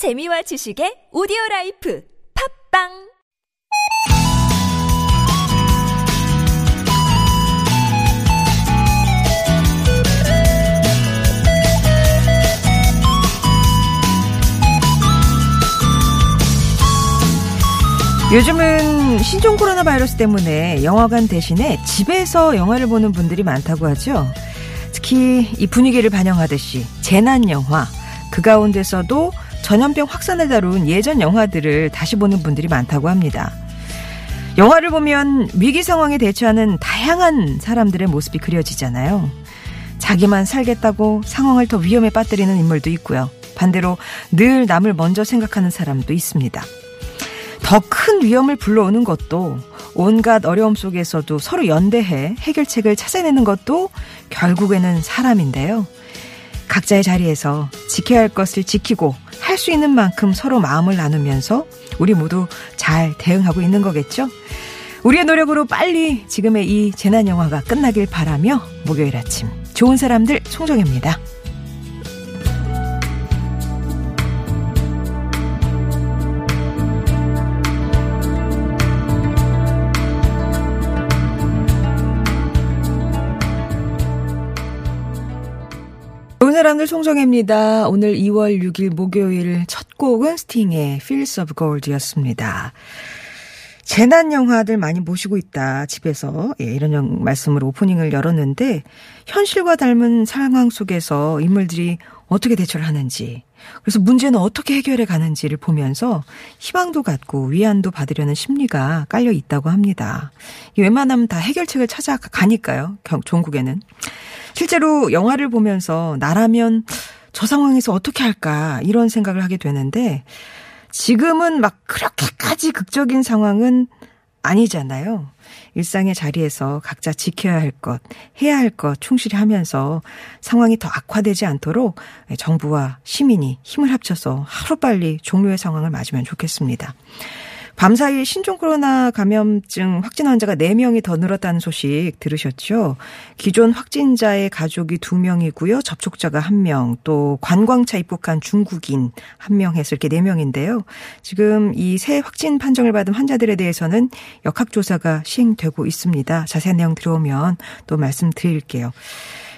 재미와 지식의 오디오 life 팟빵 요즘은 신종 코로나 바이러스 때문에 영화관 대신에 집에서 영화를 보는 분들이 많다고 하죠. 특히 이 분위기를 반영하듯이 재난 영화 그 가운데서도 전염병 확산을 다룬 예전 영화들을 다시 보는 분들이 많다고 합니다. 영화를 보면 위기 상황에 대처하는 다양한 사람들의 모습이 그려지잖아요. 자기만 살겠다고 상황을 더 위험에 빠뜨리는 인물도 있고요. 반대로 늘 남을 먼저 생각하는 사람도 있습니다. 더 큰 위험을 불러오는 것도 온갖 어려움 속에서도 서로 연대해 해결책을 찾아내는 것도 결국에는 사람인데요. 각자의 자리에서 지켜야 할 것을 지키고 할 수 있는 만큼 서로 마음을 나누면서 우리 모두 잘 대응하고 있는 거겠죠? 우리의 노력으로 빨리 지금의 이 재난 영화가 끝나길 바라며 목요일 아침 좋은 사람들 송정입니다. 좋은 사람들 송정혜입니다. 오늘 2월 6일 목요일 첫 곡은 스팅의 Fields of Gold였습니다. 재난 영화들 많이 모시고 있다 집에서 예, 이런 영, 말씀으로 오프닝을 열었는데 현실과 닮은 상황 속에서 인물들이 어떻게 대처를 하는지 그래서 문제는 어떻게 해결해 가는지를 보면서 희망도 갖고 위안도 받으려는 심리가 깔려 있다고 합니다. 웬만하면 다 해결책을 찾아가니까요. 종국에는 실제로 영화를 보면서 나라면 저 상황에서 어떻게 할까 이런 생각을 하게 되는데 지금은 막 그렇게까지 극적인 상황은 아니잖아요. 일상의 자리에서 각자 지켜야 할 것, 해야 할 것 충실히 하면서 상황이 더 악화되지 않도록 정부와 시민이 힘을 합쳐서 하루빨리 종료의 상황을 맞으면 좋겠습니다. 밤사이 신종 코로나 감염증 확진 환자가 4명이 더 늘었다는 소식 들으셨죠? 기존 확진자의 가족이 2명이고요. 접촉자가 1명, 또 관광차 입국한 중국인 1명 해서 이렇게 4명인데요. 지금 이 새 확진 판정을 받은 환자들에 대해서는 역학조사가 시행되고 있습니다. 자세한 내용 들어오면 또 말씀드릴게요.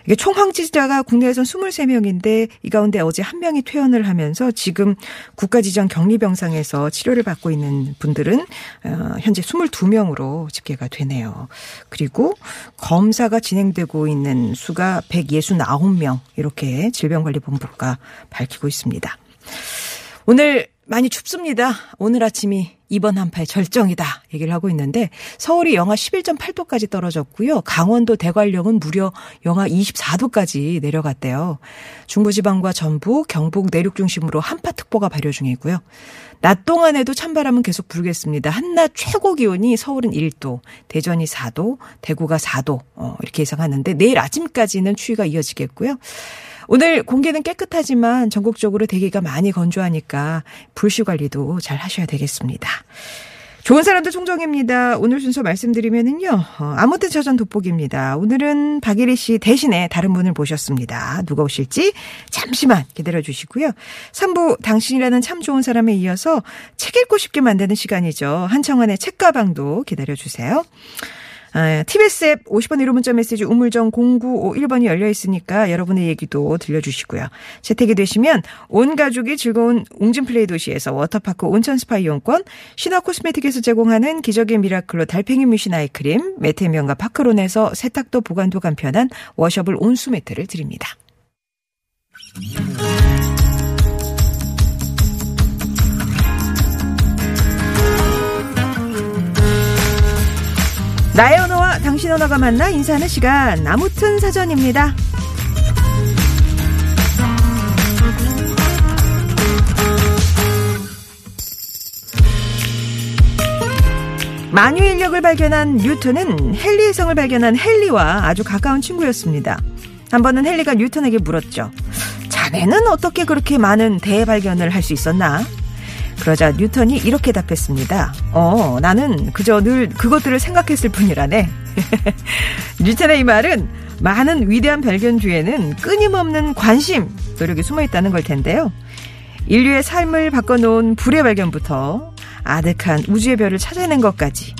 이게 총 확진자가 국내에선 23명인데 이 가운데 어제 한 명이 퇴원을 하면서 지금 국가지정 격리병상에서 치료를 받고 있는 분들은 어, 현재 22명으로 집계가 되네요. 그리고 검사가 진행되고 있는 수가 169명 이렇게 질병관리본부가 밝히고 있습니다. 오늘 많이 춥습니다. 오늘 아침이 이번 한파의 절정이다 얘기를 하고 있는데 서울이 영하 11.8도까지 떨어졌고요. 강원도 대관령은 무려 영하 24도까지 내려갔대요. 중부지방과 전북, 경북 내륙 중심으로 한파특보가 발효 중이고요. 낮 동안에도 찬바람은 계속 불겠습니다. 한낮 최고 기온이 서울은 1도, 대전이 4도, 대구가 4도 어, 이렇게 예상하는데 내일 아침까지는 추위가 이어지겠고요. 오늘 공기는 깨끗하지만 전국적으로 대기가 많이 건조하니까 불씨 관리도 잘 하셔야 되겠습니다. 좋은 사람들 총정입니다. 오늘 순서 말씀드리면은요, 어, 아무튼 저전 돋보기입니다. 오늘은 박예리 씨 대신에 다른 분을 모셨습니다. 누가 오실지 잠시만 기다려 주시고요. 3부 당신이라는 참 좋은 사람에 이어서 책 읽고 싶게 만드는 시간이죠. 한청원의 책가방도 기다려 주세요. 아, TBS 앱 50원 유료 문자 메시지 우물정 0951번이 열려 있으니까 여러분의 얘기도 들려주시고요. 채택이 되시면 온 가족이 즐거운 웅진플레이 도시에서 워터파크 온천 스파 이용권, 신화 코스메틱에서 제공하는 기적의 미라클로 달팽이 뮤신 아이크림, 매태면과 파크론에서 세탁도 보관도 간편한 워셔블 온수 매트를 드립니다. 나의 언어와 당신 언어가 만나 인사하는 시간 아무튼 사전입니다. 만유 인력을 발견한 뉴턴은 헨리의 성을 발견한 헨리와 아주 가까운 친구였습니다. 한 번은 헨리가 뉴턴에게 물었죠. 자네는 어떻게 그렇게 많은 대발견을 할 수 있었나? 그러자 뉴턴이 이렇게 답했습니다. 어, 나는 그저 늘 그것들을 생각했을 뿐이라네. 뉴턴의 이 말은 많은 위대한 발견 뒤에는 끊임없는 관심, 노력이 숨어 있다는 걸 텐데요. 인류의 삶을 바꿔놓은 불의 발견부터 아득한 우주의 별을 찾아낸 것까지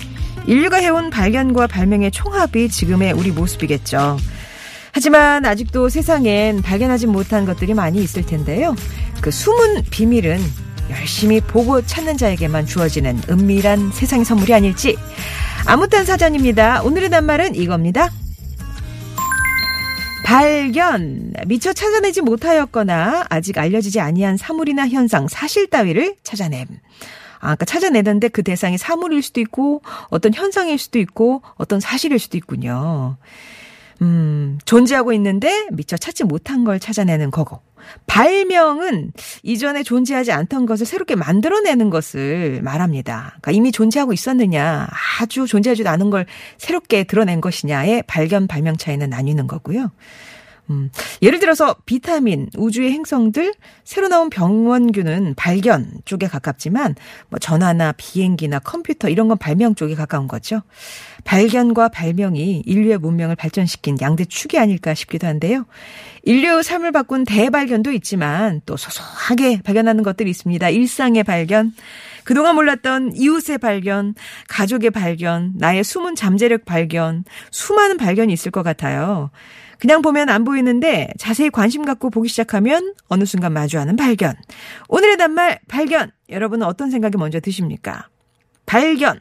인류가 해온 발견과 발명의 총합이 지금의 우리 모습이겠죠. 하지만 아직도 세상엔 발견하지 못한 것들이 많이 있을 텐데요. 그 숨은 비밀은 열심히 보고 찾는 자에게만 주어지는 은밀한 세상의 선물이 아닐지. 아무튼 사전입니다. 오늘의 낱말은 이겁니다. 발견 미처 찾아내지 못하였거나 아직 알려지지 아니한 사물이나 현상 사실 따위를 찾아냄. 아, 아까 찾아내는데 그 대상이 사물일 수도 있고 어떤 현상일 수도 있고 어떤 사실일 수도 있군요. 음, 존재하고 있는데 미처 찾지 못한 걸 찾아내는 거고. 발명은 이전에 존재하지 않던 것을 새롭게 만들어내는 것을 말합니다. 그러니까 이미 존재하고 있었느냐, 아주 존재하지도 않은 걸 새롭게 드러낸 것이냐의 발견, 발명 차이는 나뉘는 거고요. 음, 예를 들어서 비타민, 우주의 행성들, 새로 나온 병원균은 발견 쪽에 가깝지만 뭐 전화나 비행기나 컴퓨터 이런 건 발명 쪽에 가까운 거죠. 발견과 발명이 인류의 문명을 발전시킨 양대 축이 아닐까 싶기도 한데요. 인류 삶을 바꾼 대발견도 있지만 또 소소하게 발견하는 것들이 있습니다. 일상의 발견, 그동안 몰랐던 이웃의 발견, 가족의 발견, 나의 숨은 잠재력 발견, 수많은 발견이 있을 것 같아요. 그냥 보면 안 보이는데 자세히 관심 갖고 보기 시작하면 어느 순간 마주하는 발견. 오늘의 단말 발견. 여러분은 어떤 생각이 먼저 드십니까? 발견.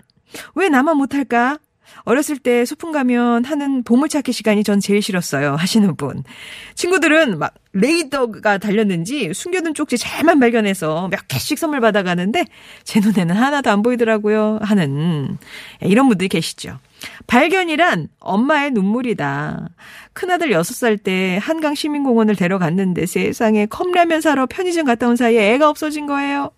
왜 나만 못할까? 어렸을 때 소풍 가면 하는 보물찾기 시간이 전 제일 싫었어요. 하시는 분. 친구들은 막 레이더가 달렸는지 숨겨둔 쪽지 잘만 발견해서 몇 개씩 선물 받아가는데 제 눈에는 하나도 안 보이더라고요. 하는 이런 분들이 계시죠. 발견이란 엄마의 눈물이다. 큰아들 6살 때 한강 시민공원을 데려갔는데 세상에 컵라면 사러 편의점 갔다 온 사이에 애가 없어진 거예요.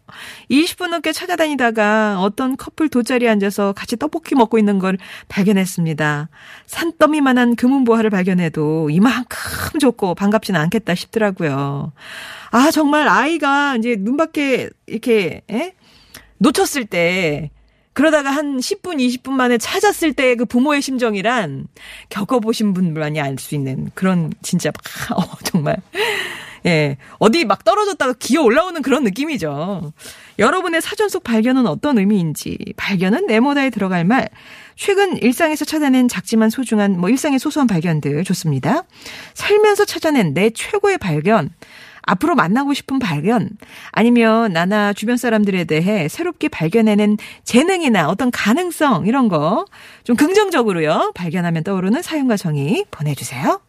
20분 넘게 찾아다니다가 어떤 커플 돗자리에 앉아서 같이 떡볶이 먹고 있는 걸 발견했습니다. 산더미만한 금은보화를 발견해도 이만큼 좋고 반갑지는 않겠다 싶더라고요. 아, 정말 아이가 이제 눈 밖에 이렇게, 에? 놓쳤을 때 그러다가 한 10분, 20분 만에 찾았을 때 그 부모의 심정이란 겪어보신 분만이 알 수 있는 그런 진짜 막, 어, 정말. 예. 어디 막 떨어졌다가 기어 올라오는 그런 느낌이죠. 여러분의 사전 속 발견은 어떤 의미인지, 발견은 네모다에 들어갈 말, 최근 일상에서 찾아낸 작지만 소중한 뭐 일상의 소소한 발견들 좋습니다. 살면서 찾아낸 내 최고의 발견, 앞으로 만나고 싶은 발견 아니면 나나 주변 사람들에 대해 새롭게 발견해낸 재능이나 어떤 가능성 이런 거 좀 긍정적으로요. 발견하면 떠오르는 사연과 정의 보내주세요.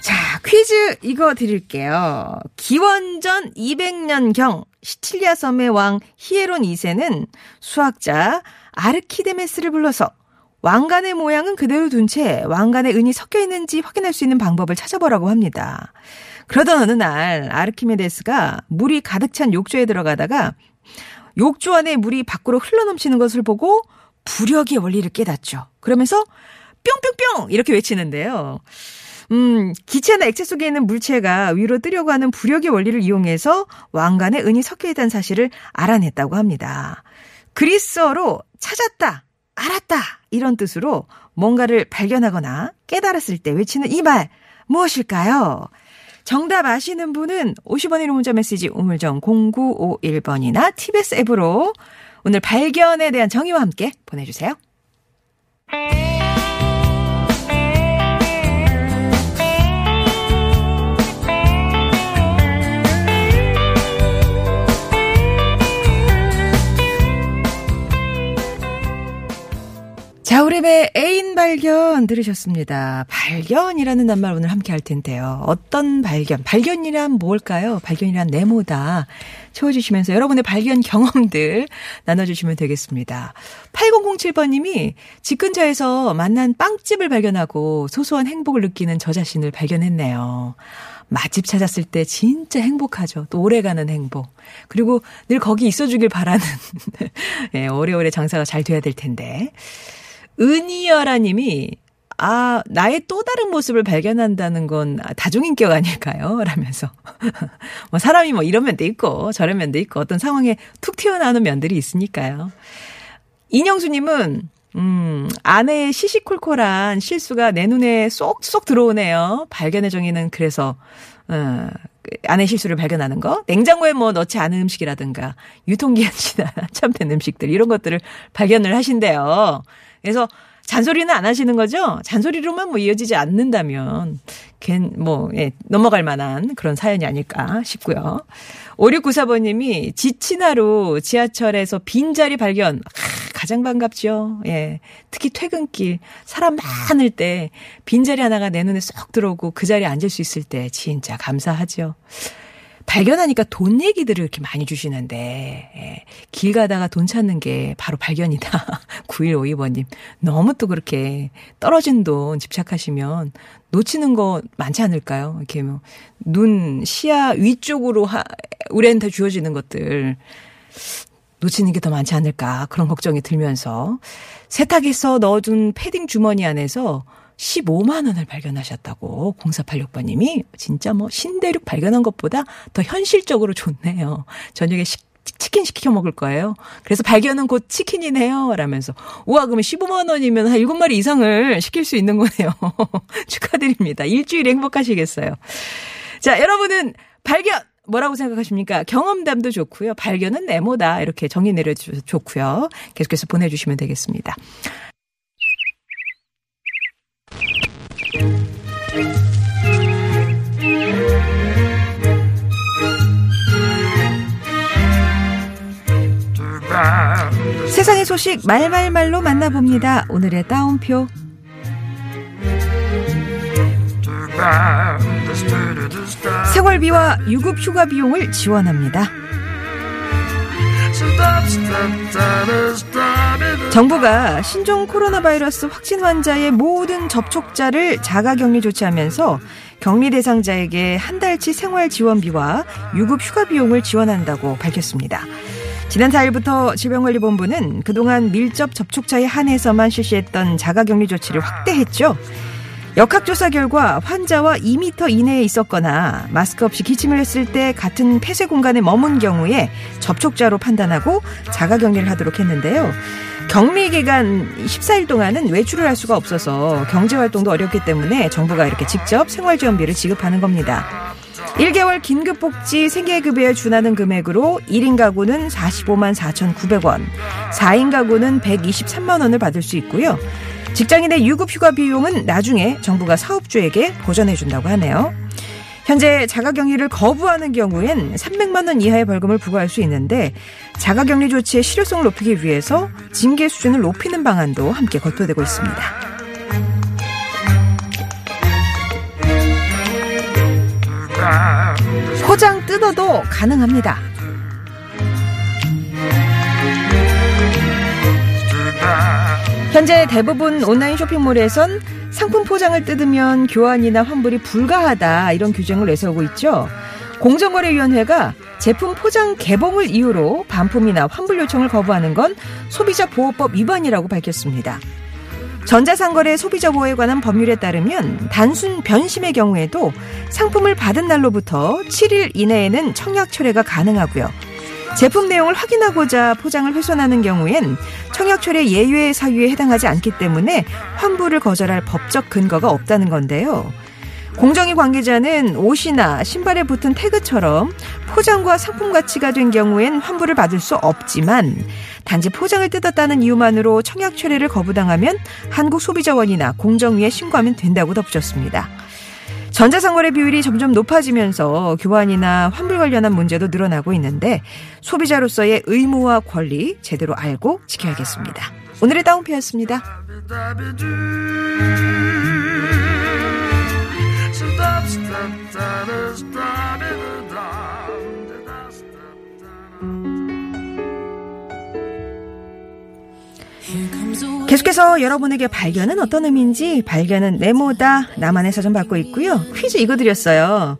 자, 퀴즈 이거 드릴게요. 기원전 200년경 시칠리아 섬의 왕 히에론 2세는 수학자 아르키데메스를 불러서 왕관의 모양은 그대로 둔 채 왕관의 은이 섞여 있는지 확인할 수 있는 방법을 찾아보라고 합니다. 그러던 어느 날 아르키메데스가 물이 가득 찬 욕조에 들어가다가 욕조 안에 물이 밖으로 흘러넘치는 것을 보고 부력의 원리를 깨닫죠. 그러면서 뿅뿅뿅 이렇게 외치는데요. 음, 기체나 액체 속에 있는 물체가 위로 뜨려고 하는 부력의 원리를 이용해서 왕관에 은이 섞여 있다는 사실을 알아냈다고 합니다. 그리스어로 찾았다, 알았다 이런 뜻으로 뭔가를 발견하거나 깨달았을 때 외치는 이 말 무엇일까요? 정답 아시는 분은 50원의 문자 메시지 우물정 0951번이나 TBS 앱으로 오늘 발견에 대한 정의와 함께 보내주세요. 발견 들으셨습니다. 발견이라는 낱말 오늘 함께 할 텐데요. 어떤 발견? 발견이란 뭘까요? 발견이란 네모다. 채워주시면서 여러분의 발견 경험들 나눠주시면 되겠습니다. 8007번님이 집 근처에서 만난 빵집을 발견하고 소소한 행복을 느끼는 저 자신을 발견했네요. 맛집 찾았을 때 진짜 행복하죠. 또 오래가는 행복. 그리고 늘 거기 있어주길 바라는, 예, 오래오래 장사가 잘 돼야 될 텐데. 은희여라 님이 아, 나의 또 다른 모습을 발견한다는 건 다중인격 아닐까요? 라면서. 뭐 사람이 뭐 이런 면도 있고 저런 면도 있고 어떤 상황에 툭 튀어나오는 면들이 있으니까요. 이영수님은 음, 아내의 시시콜콜한 실수가 내 눈에 쏙쏙 들어오네요. 발견의 정의는 그래서, 어, 안에 실수를 발견하는 거, 냉장고에 뭐 넣지 않은 음식이라든가 유통기한 지난 참된 음식들 이런 것들을 발견을 하신대요. 그래서 잔소리는 안 하시는 거죠? 잔소리로만 뭐 이어지지 않는다면, 걘, 뭐, 예, 넘어갈 만한 그런 사연이 아닐까 싶고요. 5694번님이 지친 하루 지하철에서 빈자리 발견. 아, 가장 반갑죠. 예. 특히 퇴근길, 사람 많을 때 빈자리 하나가 내 눈에 쏙 들어오고 그 자리에 앉을 수 있을 때 진짜 감사하죠. 발견하니까 돈 얘기들을 이렇게 많이 주시는데, 예. 길 가다가 돈 찾는 게 바로 발견이다. 9152번님. 너무 또 그렇게 떨어진 돈 집착하시면 놓치는 거 많지 않을까요? 이렇게 뭐, 눈, 시야 위쪽으로 하, 우리한테 주어지는 것들. 놓치는 게 더 많지 않을까 그런 걱정이 들면서 세탁해서 넣어둔 패딩 주머니 안에서 15만 원을 발견하셨다고 0486번님이 진짜 뭐 신대륙 발견한 것보다 더 현실적으로 좋네요. 저녁에 식, 치킨 시켜 먹을 거예요. 그래서 발견은 곧 치킨이네요. 라면서 우와 그러면 15만 원이면 한 7마리 이상을 시킬 수 있는 거네요. 축하드립니다. 일주일 행복하시겠어요. 자, 여러분은 발견 뭐라고 생각하십니까? 경험담도 좋고요. 발견은 네모다. 이렇게 정의 내려주셔서 좋고요. 계속해서 보내주시면 되겠습니다. 세상의 소식 말말말로 만나봅니다. 오늘의 따옴표. 생활비와 유급 휴가 비용을 지원합니다. 정부가 신종 코로나 바이러스 확진 환자의 모든 접촉자를 자가 격리 조치하면서 격리 대상자에게 한 달치 생활 지원비와 유급 휴가 비용을 지원한다고 밝혔습니다. 지난 4일부터 질병관리본부는 그동안 밀접 접촉자에 한해서만 실시했던 자가격리 조치를 확대했죠. 역학조사 결과 환자와 2미터 이내에 있었거나 마스크 없이 기침을 했을 때 같은 폐쇄 공간에 머문 경우에 접촉자로 판단하고 자가격리를 하도록 했는데요. 격리 기간 14일 동안은 외출을 할 수가 없어서 경제활동도 어렵기 때문에 정부가 이렇게 직접 생활지원비를 지급하는 겁니다. 1개월 긴급복지 생계급여에 준하는 금액으로 1인 가구는 45만 4,900원, 4인 가구는 123만 원을 받을 수 있고요. 직장인의 유급휴가 비용은 나중에 정부가 사업주에게 보전해준다고 하네요. 현재 자가격리를 거부하는 경우엔 300만 원 이하의 벌금을 부과할 수 있는데 자가격리 조치의 실효성을 높이기 위해서 징계 수준을 높이는 방안도 함께 검토되고 있습니다. 포장 뜯어도 가능합니다. 현재 대부분 온라인 쇼핑몰에선 상품 포장을 뜯으면 교환이나 환불이 불가하다 이런 규정을 내세우고 있죠. 공정거래위원회가 제품 포장 개봉을 이유로 반품이나 환불 요청을 거부하는 건 소비자 보호법 위반이라고 밝혔습니다. 전자상거래 소비자 보호에 관한 법률에 따르면 단순 변심의 경우에도 상품을 받은 날로부터 7일 이내에는 청약 철회가 가능하고요. 제품 내용을 확인하고자 포장을 훼손하는 경우엔 청약철의 예외 사유에 해당하지 않기 때문에 환불을 거절할 법적 근거가 없다는 건데요. 공정위 관계자는 옷이나 신발에 붙은 태그처럼 포장과 상품 가치가 된 경우엔 환불을 받을 수 없지만 단지 포장을 뜯었다는 이유만으로 청약 철회를 거부당하면 한국소비자원이나 공정위에 신고하면 된다고 덧붙였습니다. 전자상거래 비율이 점점 높아지면서 교환이나 환불 관련한 문제도 늘어나고 있는데 소비자로서의 의무와 권리 제대로 알고 지켜야겠습니다. 오늘의 다운표였습니다. 계속해서 여러분에게 발견은 어떤 의미인지 발견은 네모다 나만의 사전 받고 있고요. 퀴즈 이거 드렸어요.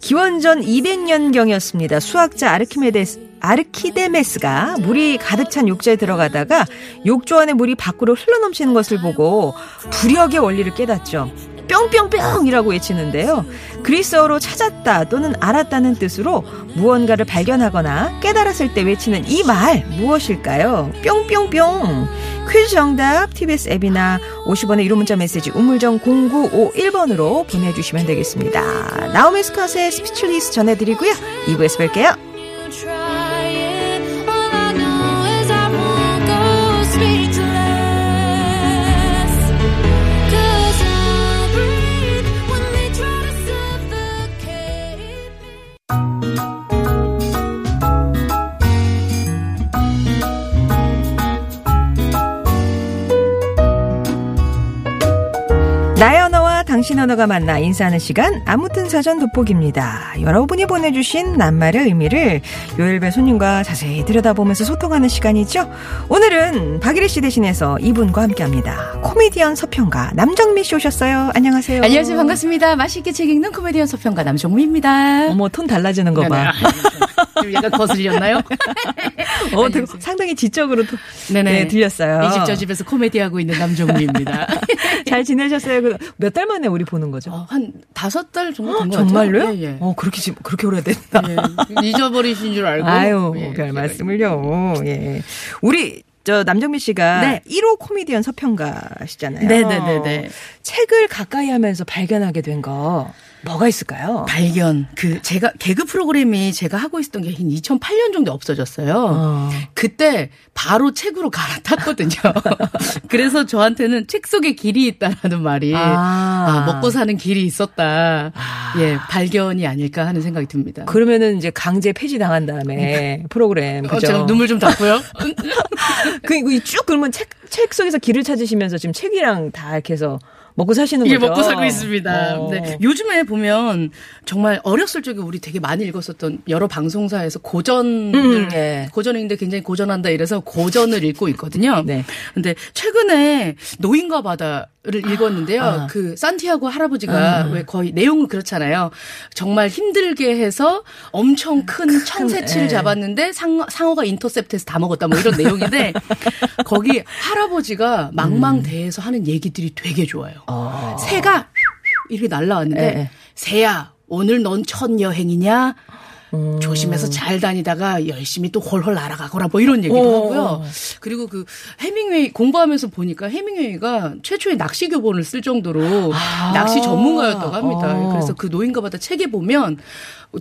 기원전 200년경이었습니다. 수학자 아르키메데스 아르키데메스가 물이 가득 찬 욕조에 들어가다가 욕조 안에 물이 밖으로 흘러넘치는 것을 보고 부력의 원리를 깨닫죠. 뿅뿅뿅이라고 외치는데요. 그리스어로 찾았다 또는 알았다는 뜻으로 무언가를 발견하거나 깨달았을 때 외치는 이 말 무엇일까요? 뿅뿅뿅. 퀴즈 정답 TBS 앱이나 50원의 유료 문자 메시지 우물정 0951번으로 보내주시면 되겠습니다. 나오미 스콧의 Speechless 전해드리고요. 2부에서 뵐게요. 신 언어가 만나 인사하는 시간 아무튼 사전 돋보기입니다. 여러분이 보내주신 낱말의 의미를 요일배 손님과 자세히 들여다보면서 소통하는 시간이죠. 오늘은 박일희 씨 대신해서 이분과 함께합니다. 코미디언 서평가 남정미 씨 오셨어요. 안녕하세요. 안녕하세요. 반갑습니다. 맛있게 책 읽는 코미디언 서평가 남정미입니다. 어머 톤 달라지는 거 봐. 좀 약간 거슬렸나요? 어, 되게 상당히 지적으로 또, 네네. 네, 들렸어요. 이집 저 집에서 코미디 하고 있는 남정미입니다. 잘 지내셨어요? 몇 달 만에 우리 보는 거죠? 어, 한 다섯 달 정도 된것 같아요. 정말로요? 예, 예. 어 그렇게 지- 그렇게 오래됐나? 예. 잊어버리신 줄 알고. 아유, 예, 별 말씀을요. 예. 우리 저 남정미 씨가 네. 1호 코미디언 서평가시잖아요. 네네네네. 책을 가까이 하면서 발견하게 된 거 뭐가 있을까요? 발견. 그 제가 개그 프로그램이 제가 하고 있었던 게 한 2008년 정도 없어졌어요. 어. 그때 바로 책으로 갈아탔거든요. 그래서 저한테는 책 속에 길이 있다라는 말이 아. 아, 먹고 사는 길이 있었다. 예, 발견이 아닐까 하는 생각이 듭니다. 그러면은 이제 강제 폐지 당한 다음에 프로그램 어, 그죠? 제가 눈물 좀 닦고요. 그리고 쭉 그러면 책, 책 속에서 길을 찾으시면서 지금 책이랑 다 이렇게 해서 먹고 사시는 예, 거죠? 먹고 살고 있습니다. 어. 네. 요즘에 보면 정말 어렸을 적에 우리 되게 많이 읽었었던 여러 방송사에서 고전을 음, 예. 고전인데 굉장히 고전한다 이래서 고전을 읽고 있거든요. 네. 근데 최근에 노인과 바다 를 읽었는데요. 아. 그 산티아고 할아버지가 왜 거의 내용은 그렇잖아요. 정말 힘들게 해서 엄청 큰 청새치를 예. 잡았는데 상, 상어가 인터셉트해서 다 먹었다 뭐 이런 내용인데 거기 할아버지가 망망대해서 하는 얘기들이 되게 좋아요. 어. 새가 이렇게 날라왔는데 예, 예. 새야 오늘 넌 첫 여행이냐? 음. 조심해서 잘 다니다가 열심히 또 홀홀 날아가거라 뭐 이런 얘기도 오. 하고요. 그리고 그 해밍웨이 공부하면서 보니까 해밍웨이가 최초의 낚시 교본을 쓸 정도로 아. 낚시 전문가였다고 합니다. 어. 그래서 그 노인과 바다 책에 보면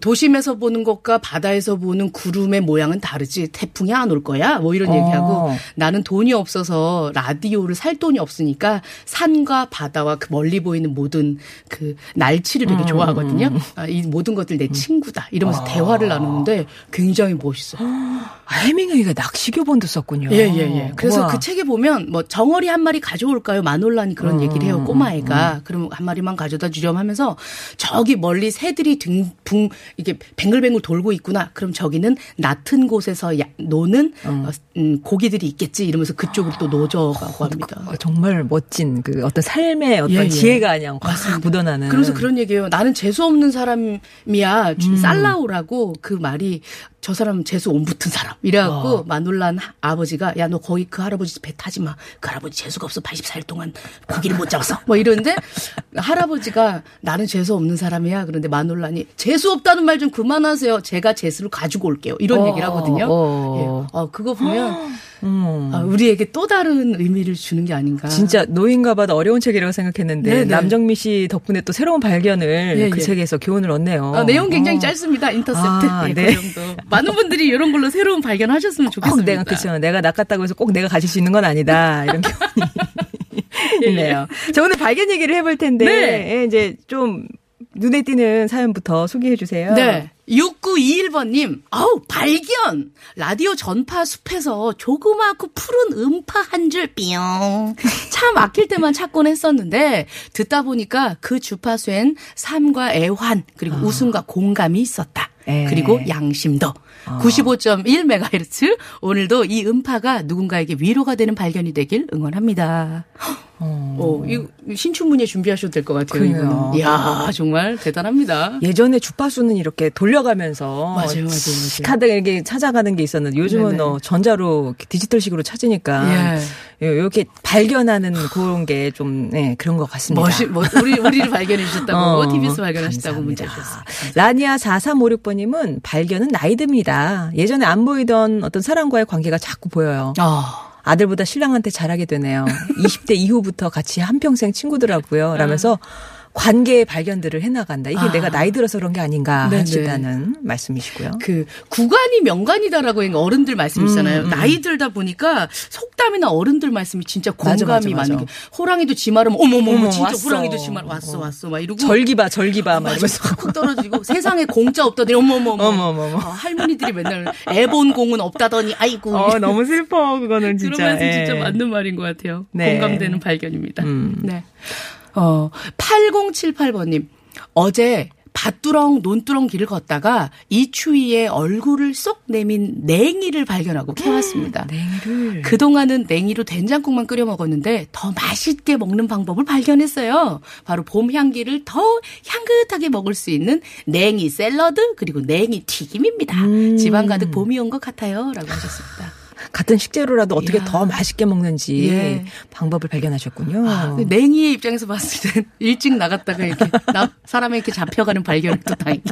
도심에서 보는 것과 바다에서 보는 구름의 모양은 다르지 태풍이 안 올 거야 뭐 이런 어. 얘기하고 나는 돈이 없어서 라디오를 살 돈이 없으니까 산과 바다와 그 멀리 보이는 모든 그 날치를 음, 되게 좋아하거든요. 아, 이 모든 것들 내 친구다 이러면서 대화를 나누는데 굉장히 멋있어요. 아, 해밍웨이가 낚시 교본도 썼군요. 예, 예, 예. 그래서 우와. 그 책에 보면 뭐 정어리 한 마리 가져올까요? 마놀란이 음, 그런 얘기를 해요. 꼬마애가. 그러면 한 마리만 가져다 주렴 하면서 저기 멀리 새들이 등, 붕, 이게 뱅글뱅글 돌고 있구나. 그럼 저기는 낮은 곳에서 야- 노는 어, 음, 고기들이 있겠지. 이러면서 그쪽으로 또 노져가고 합니다. 어, 정말 멋진 그 어떤 삶의 어떤 예, 예. 지혜가 그냥 확 묻어나는. 그러면서 그런 얘기예요. 나는 재수 없는 사람이야. 음. 주- 살라오라고 그 말이 저 사람 재수 온 붙은 사람. 이래갖고 어. 마놀란 하- 아버지가 야 너 거기 그 할아버지 배 타지 마. 그 할아버지 재수가 없어. 84일 동안 고기를 못 잡았어. 뭐 이러는데 할아버지가 나는 재수 없는 사람이야. 그런데 마놀란이 재수 없다는 말 좀 그만하세요. 제가 재수를 가지고 올게요. 이런 어, 얘기를 하거든요. 어. 예. 어, 그거 보면 음. 아, 우리에게 또 다른 의미를 주는 게 아닌가. 진짜 노인과 봐도 어려운 책이라고 생각했는데 네네. 남정미 씨 덕분에 또 새로운 발견을 예, 그 예. 책에서 교훈을 얻네요. 아, 내용 굉장히 어. 짧습니다. 인터셉트. 아, 예, 네. 그 정도. 많은 분들이 이런 걸로 새로운 발견하셨으면 꼭 좋겠습니다. 내가 그렇죠. 내가 낚았다고 해서 꼭 내가 가질 수 있는 건 아니다. 이런 교훈이 있네요. 자 오늘 발견 얘기를 해볼 텐데 네. 예, 이제 좀 눈에 띄는 사연부터 소개해 주세요. 네. 6921번님, 아우, 발견! 라디오 전파 숲에서 조그맣고 푸른 음파 한줄 뿅. 차 막힐 때만 찾곤 했었는데, 듣다 보니까 그 주파수엔 삶과 애환, 그리고 웃음과 공감이 있었다. 에. 그리고 양심도. 95.1MHz. 오늘도 이 음파가 누군가에게 위로가 되는 발견이 되길 응원합니다. 어, 이 신춘문예 준비하셔도 될 것 같아요. 그래요. 이거는. 이야, 정말 대단합니다. 예전에 주파수는 이렇게 돌려가면서 맞아요, 맞아요, 맞아요. 카드 이렇게 찾아가는 게 있었는데 요즘은 네네. 어, 전자로 디지털식으로 찾으니까 예. 이렇게 발견하는 그런 게좀 네, 그런 것 같습니다. 멋이, 뭐, 우리, 우리를 발견해 주셨다고, 어, TBS 발견하셨다고. 문자 주셨어요. 라니아 4356번님은 발견은 나이 듭니다. 예전에 안 보이던 어떤 사람과의 관계가 자꾸 보여요. 아, 아들보다 신랑한테 잘하게 되네요. 20대 이후부터 같이 한평생 친구더라고요. 라면서 관계의 발견들을 해나간다. 이게 아. 내가 나이 들어서 그런 게 아닌가. 하시다는 말씀이시고요. 그, 구간이 명간이다라고 하는 어른들 말씀 있잖아요. 음, 음. 나이 들다 보니까 속담이나 어른들 말씀이 진짜 공감이 많은. 게 호랑이도 지 말하면 어머머머 어머, 진짜 왔어. 호랑이도 지말 왔어 왔어 막 이러고 절기봐, 절기봐. 막. 이러면서. 확 떨어지고 세상에 공짜 없다더니 어머머머 어머머머. 어, 할머니들이 맨날 애본 공은 없다더니 아이고 어, 너무 슬퍼, 그거는 진짜. 그런 말씀 진짜 예. 맞는 말인 것 같아요. 네. 공감되는 발견입니다. 음. 네. 어, 8078번님. 어제 밭두렁 논두렁 길을 걷다가 이 추위에 얼굴을 쏙 내민 냉이를 발견하고 캐왔습니다. 냉이를. 그동안은 냉이로 된장국만 끓여 먹었는데 더 맛있게 먹는 방법을 발견했어요. 바로 봄 향기를 더 향긋하게 먹을 수 있는 냉이 샐러드 그리고 냉이 튀김입니다. 음. 집안 가득 봄이 온 것 같아요. 라고 하셨습니다. 같은 식재료라도 어떻게 이야. 더 맛있게 먹는지 예. 방법을 발견하셨군요. 아, 냉이의 입장에서 봤을 땐 일찍 나갔다가 이렇게 나, 사람에 이렇게 잡혀가는 발견을 또 다행이네.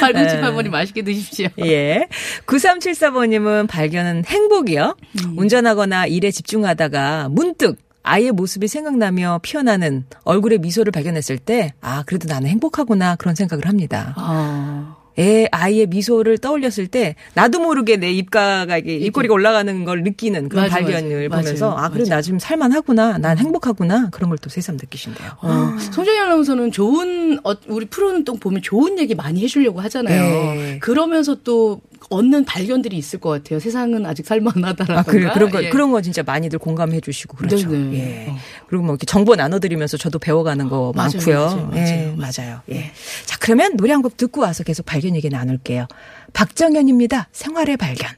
8078번이 맛있게 드십시오. 예. 9374번님은 발견은 행복이요. 음. 운전하거나 일에 집중하다가 문득 아이의 모습이 생각나며 피어나는 얼굴의 미소를 발견했을 때, 아, 그래도 나는 행복하구나, 그런 생각을 합니다. 아, 애, 아이의 미소를 떠올렸을 때, 나도 모르게 내 입가가, 이게 입꼬리가 올라가는 걸 느끼는 그런 맞아, 발견을 맞아. 보면서, 맞아요. 아, 그래도 나 지금 살만하구나, 난 행복하구나, 그런 걸 또 새삼 느끼신대요. 어, 송정희 아나운서는 좋은 어, 우리 프로는 또 보면 좋은 얘기 많이 해주려고 하잖아요. 네. 그러면서 또 얻는 발견들이 있을 것 같아요. 세상은 아직 살만하다라든가. 아, 그래, 그런 거, 예. 그런 거 진짜 많이들 공감해 주시고, 그렇죠. 네네. 예. 어. 그리고 뭐 이렇게 정보 나눠 드리면서 저도 배워가는 거 맞아요, 많고요. 맞아요, 맞아요, 예, 맞아요. 예. 자, 그러면 노래 한 곡 듣고 와서 계속 발견 얘기 나눌게요. 박정현입니다. 생활의 발견.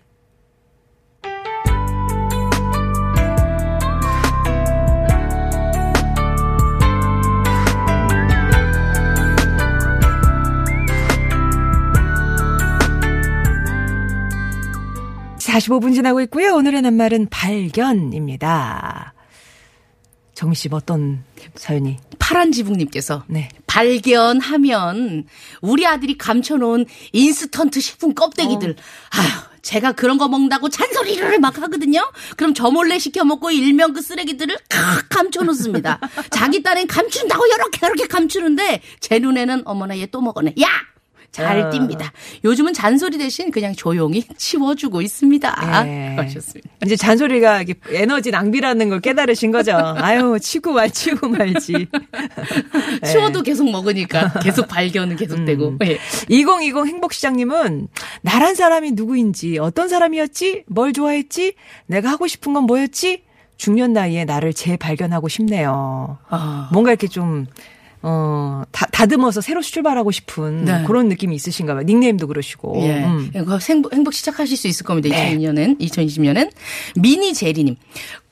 45분 지나고 있고요. 오늘의 낱말은 발견입니다. 정미 씨, 어떤 사연이? 파란 지붕님께서 네. 발견하면 우리 아들이 감춰놓은 인스턴트 식품 껍데기들. 아휴, 제가 그런 거 먹는다고 잔소리를 막 하거든요. 그럼 저 몰래 시켜 먹고 일명 그 쓰레기들을 칵 감춰놓습니다. 자기 딸은 감춘다고 이렇게 이렇게 감추는데 제 눈에는 어머나 얘 또 먹었네. 야! 잘 아. 띱니다. 요즘은 잔소리 대신 그냥 조용히 치워주고 있습니다. 예. 하셨습니다. 이제 잔소리가 에너지 낭비라는 걸 깨달으신 거죠. 아유, 치고 말, 치고 말지. 네. 치워도 계속 먹으니까 계속 발견은 계속되고. 음. 예. 2020 행복시장님은 나란 사람이 누구인지, 어떤 사람이었지, 뭘 좋아했지, 내가 하고 싶은 건 뭐였지, 중년 나이에 나를 재발견하고 싶네요. 아. 뭔가 이렇게 좀, 어, 다, 다듬어서 새로 출발하고 싶은 네. 그런 느낌이 있으신가 봐요. 닉네임도 그러시고. 예. 음. 행복, 행복 시작하실 수 있을 겁니다. 네. 2020년엔, 2020년엔. 미니 제리님.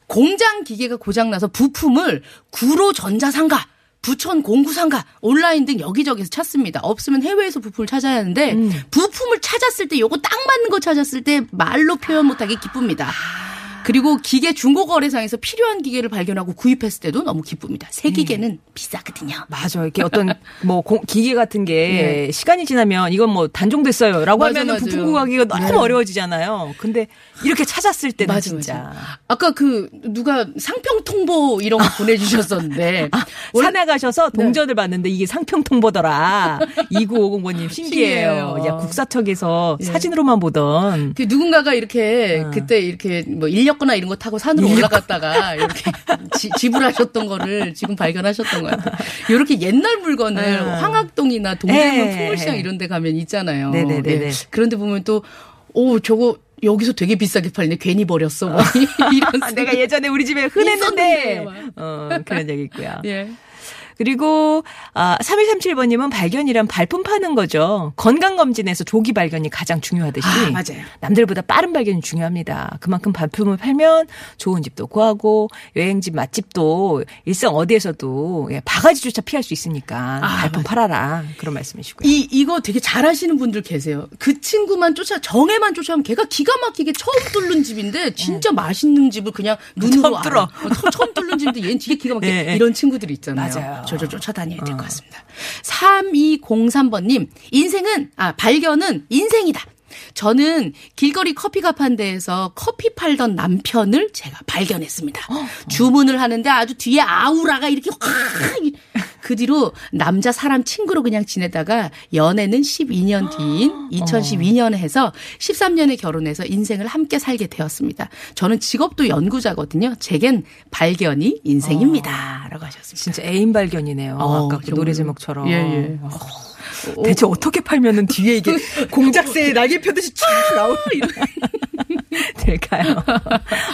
공장 기계가 고장나서 부품을 구로 전자상가, 부천 공구상가, 온라인 등 여기저기서 찾습니다. 없으면 해외에서 부품을 찾아야 하는데, 음. 부품을 찾았을 때, 요거 딱 맞는 거 찾았을 때 말로 표현 못하게 기쁩니다. 그리고 기계 중고 거래상에서 필요한 기계를 발견하고 구입했을 때도 너무 기쁩니다. 새 기계는 비싸거든요. 맞아. 이렇게 어떤 뭐 공- 기계 같은 게 시간이 지나면 이건 뭐 단종됐어요라고 네. 맞아요. 부품 구하기가 너무 네. 어려워지잖아요. 근데 이렇게 찾았을 때는 맞아, 진짜 맞아. 아까 그 누가 상평 통보 이런 거 보내주셨었는데 원래- 산에 가셔서 동전을 봤는데 이게 상평 통보더라. 2950번님 신기해요. 신기해요. 야 국사척에서 예. 사진으로만 보던 그 누군가가 이렇게 어. 그때 이렇게 뭐 인력 거나 이런 거 타고 산으로 올라갔다가 이렇게 지, 지불하셨던 거를 지금 발견하셨던 것 같아요. 이렇게 옛날 물건을 어. 황학동이나 동대문 예, 풍물시장 예. 이런 데 가면 있잖아요. 네네네네. 예. 그런데 보면 또 오, 저거 여기서 되게 비싸게 팔네. 괜히 버렸어. 뭐 이런 아, 내가 예전에 우리 집에 흔했는데 막. 어, 그런 얘기 있고요. 예. 그리고 아 3137번님은 발견이란 발품 파는 거죠. 건강검진에서 조기 발견이 가장 중요하듯이 아, 맞아요. 남들보다 빠른 발견이 중요합니다. 그만큼 발품을 팔면 좋은 집도 구하고 여행집 맛집도 일상 어디에서도 예, 바가지조차 피할 수 있으니까 아, 발품 팔아라 그런 말씀이시고요. 이 이거 되게 잘하시는 분들 계세요. 그 친구만 쫓아 정에만 쫓아오면 걔가 기가 막히게 처음 뚫는 집인데 진짜 맛있는 집을 그냥 눈으로 처음. 뚫어. 어, 처- 처음 뚫는 집인데 얘는 되게 기가 막히게 예, 예. 이런 친구들이 있잖아요. 맞아요. 저저 쫓아다녀야 될 것 같습니다. 3203번님 인생은 아 발견은 인생이다. 저는 길거리 커피 가판대에서 커피 팔던 남편을 제가 발견했습니다. 주문을 하는데 아주 뒤에 아우라가 이렇게 확! 그 뒤로 남자 사람 친구로 그냥 지내다가 연애는 12년 뒤인 2012년에 해서 13년에 결혼해서 인생을 함께 살게 되었습니다. 저는 직업도 연구자거든요. 제겐 발견이 인생입니다. 라고 하셨습니다. 진짜 애인 발견이네요. 어, 아까 그. 노래 제목처럼. 예, 예. 대체 어떻게 팔면은 뒤에 이게 공작새에 날개 펴듯이 쫙 나오는 될까요?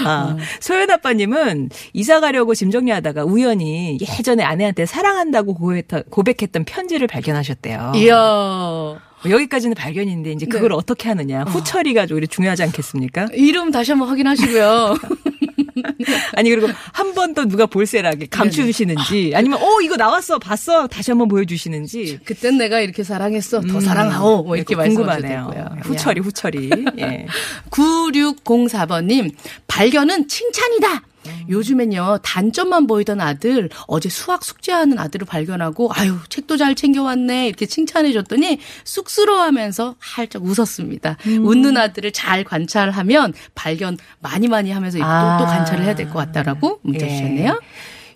아, 소연 아빠님은 이사 가려고 짐 정리하다가 우연히 예전에 아내한테 사랑한다고 고백했던, 고백했던 편지를 발견하셨대요. 이야. 뭐 여기까지는 발견인데 이제 그걸 네. 어떻게 하느냐. 후처리가 오히려 중요하지 않겠습니까? 이름 다시 한번 확인하시고요. 아니 그리고 한 번 더 누가 볼세라게 감추시는지 아니면 어 이거 나왔어 봤어 다시 한번 보여주시는지 그땐 내가 이렇게 사랑했어. 더 사랑하오. 뭐 이렇게 궁금하네요. 후처리 후처리. 예. 9604번님, 발견은 칭찬이다! 요즘엔요, 단점만 보이던 아들, 어제 수학 숙제하는 아들을 발견하고, 아유, 책도 잘 챙겨왔네. 이렇게 칭찬해줬더니, 쑥스러워하면서 활짝 웃었습니다. 웃는 아들을 잘 관찰하면, 발견 많이 많이 하면서 또, 아. 또 관찰을 해야 될 것 같다라고 문자 예. 주셨네요.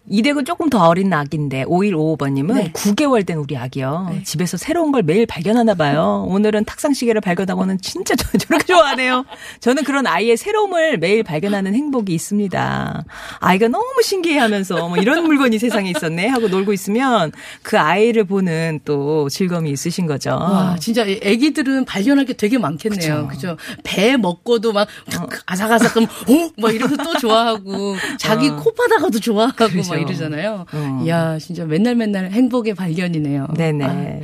이댁은 조금 더 어린 아기인데 5155번님은 네. 9개월 된 우리 아기요. 집에서 새로운 걸 매일 발견하나 봐요. 오늘은 탁상 시계를 발견하고는 진짜 저- 저렇게 좋아하네요. 저는 그런 아이의 새로움을 매일 발견하는 행복이 있습니다. 아이가 너무 신기해하면서 뭐 이런 물건이 세상에 있었네 하고 놀고 있으면 그 아이를 보는 또 즐거움이 있으신 거죠. 와, 진짜 이 애기들은 발견할 게 되게 많겠네요. 그죠? 배 먹고도 막 아삭아삭 하면 어? 막 이러면서 또 좋아하고 자기 코 파다가도 좋아하고 그렇죠. 막 이러잖아요. 어. 이야, 진짜 맨날 맨날 행복의 발견이네요. 네네. 아.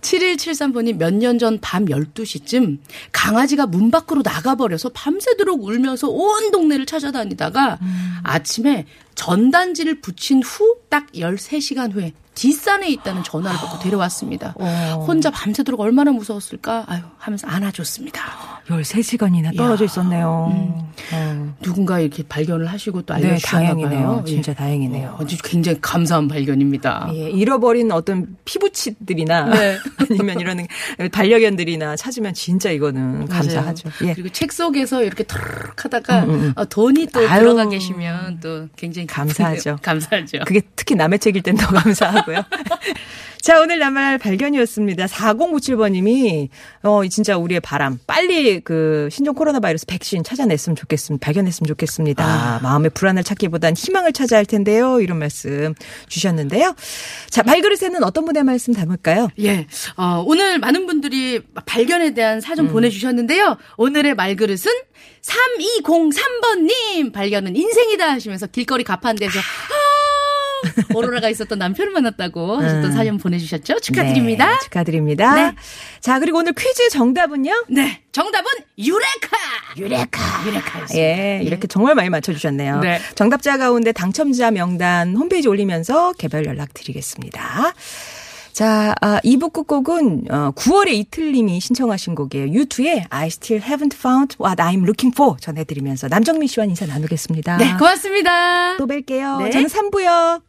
7173번이 몇 년 전 밤 12시쯤 강아지가 문 밖으로 나가버려서 밤새도록 울면서 온 동네를 찾아다니다가 아침에 전단지를 붙인 후 딱 13시간 후에 뒷산에 있다는 전화를 받고 데려왔습니다. 어. 혼자 밤새도록 얼마나 무서웠을까? 아유, 하면서 안아줬습니다. 13시간이나 떨어져 있었네요. 어. 누군가 이렇게 발견을 하시고 또 네, 알려주셨나 다행이네요. 봐요. 진짜 예. 다행이네요. 어, 아주 굉장히 감사한 발견입니다. 예, 잃어버린 어떤 피부치들이나 네. 아니면 이런 반려견들이나 찾으면 진짜 이거는 감사하죠. 예. 그리고 책 속에서 이렇게 털럭 하다가 음, 음. 어, 돈이 또 아유. 들어가 계시면 또 굉장히 감사하죠. 감사하죠. 그게 특히 남의 책일 땐 더 감사하고요. 자, 오늘 나말 발견이었습니다. 4097번님이, 어, 진짜 우리의 바람. 빨리 그 신종 코로나 바이러스 백신 찾아냈으면 좋겠습니다. 발견했으면 좋겠습니다. 마음의 불안을 찾기보단 희망을 찾아야 할 텐데요. 이런 말씀 주셨는데요. 자, 말그릇에는 어떤 분의 말씀 담을까요? 예. 어, 오늘 많은 분들이 발견에 대한 사전 음. 보내주셨는데요. 오늘의 말그릇은 3203번님 발견은 인생이다 하시면서 길거리 가판대에서 아, 오로라가 있었던 남편을 만났다고 하셨던 사연 보내주셨죠. 축하드립니다. 네, 축하드립니다. 네. 자, 그리고 오늘 퀴즈 정답은요? 네. 정답은 유레카! 유레카. 유레카였습니다. 예, 이렇게 정말 많이 맞춰주셨네요. 네. 정답자 가운데 당첨자 명단 홈페이지 올리면서 개별 연락 드리겠습니다. 자, 아, 2부 끝곡은 어, 9월의 이틀님이 신청하신 곡이에요. U2의 I Still Haven't Found What I'm Looking For 전해드리면서 남정민 씨와 인사 나누겠습니다. 네, 고맙습니다. 또 뵐게요. 네. 저는 3부요.